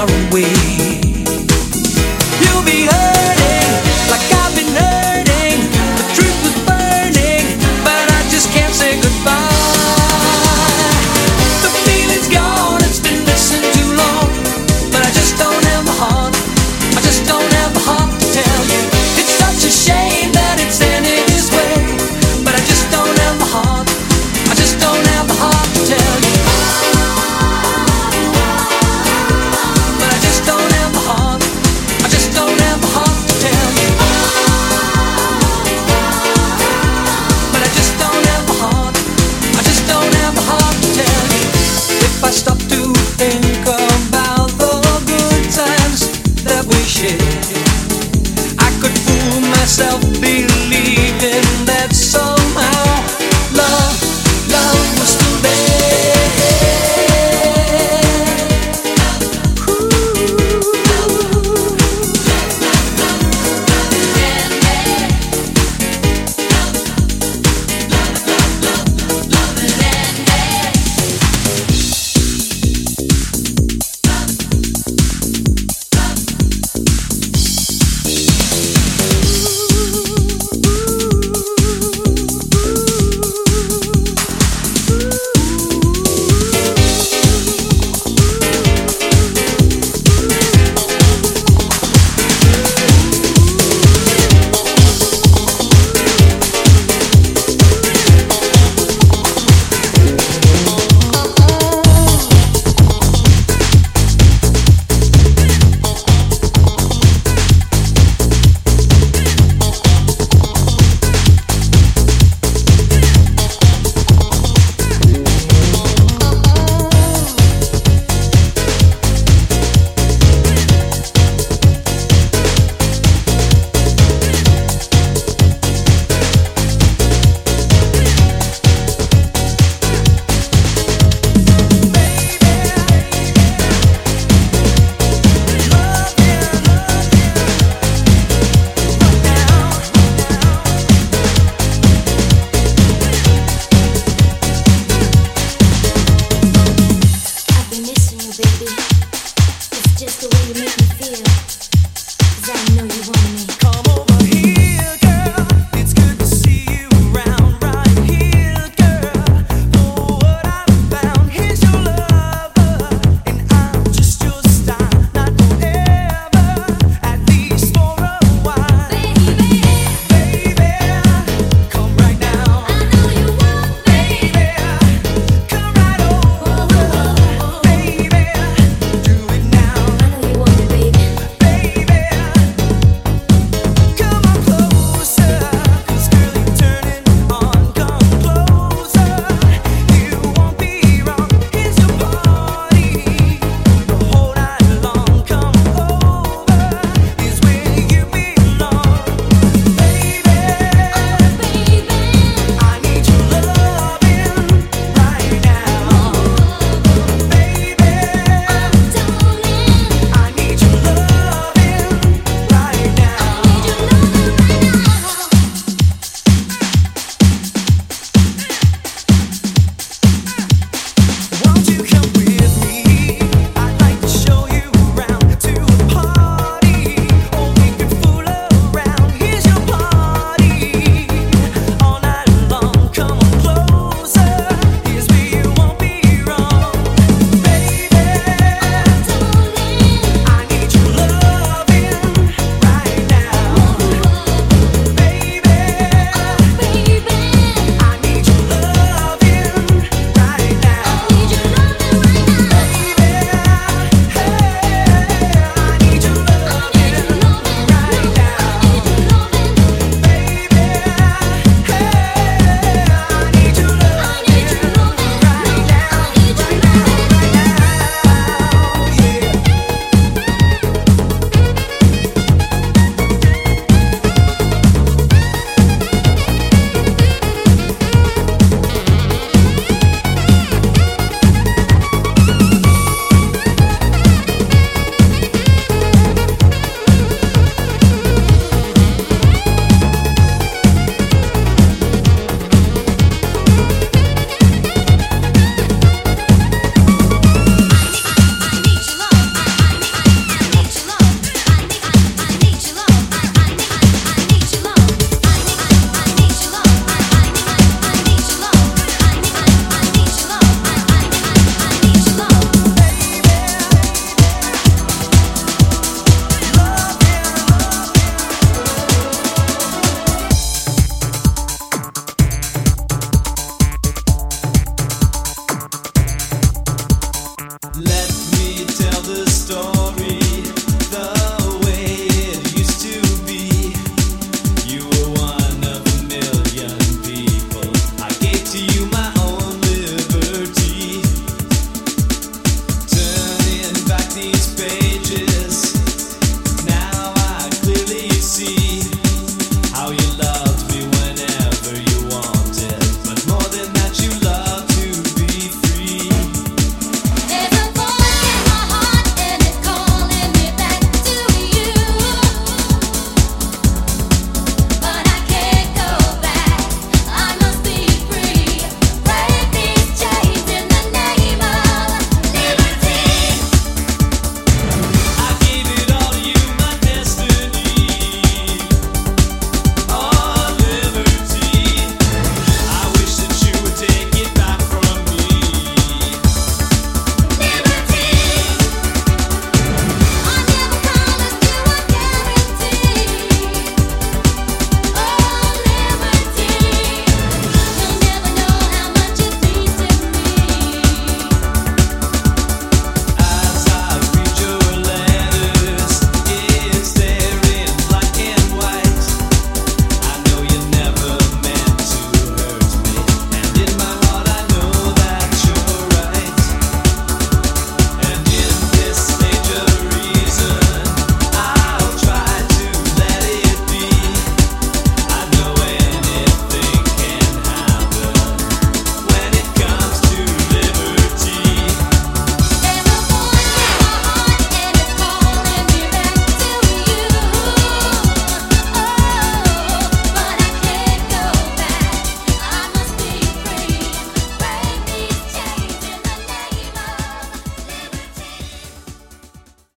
far away.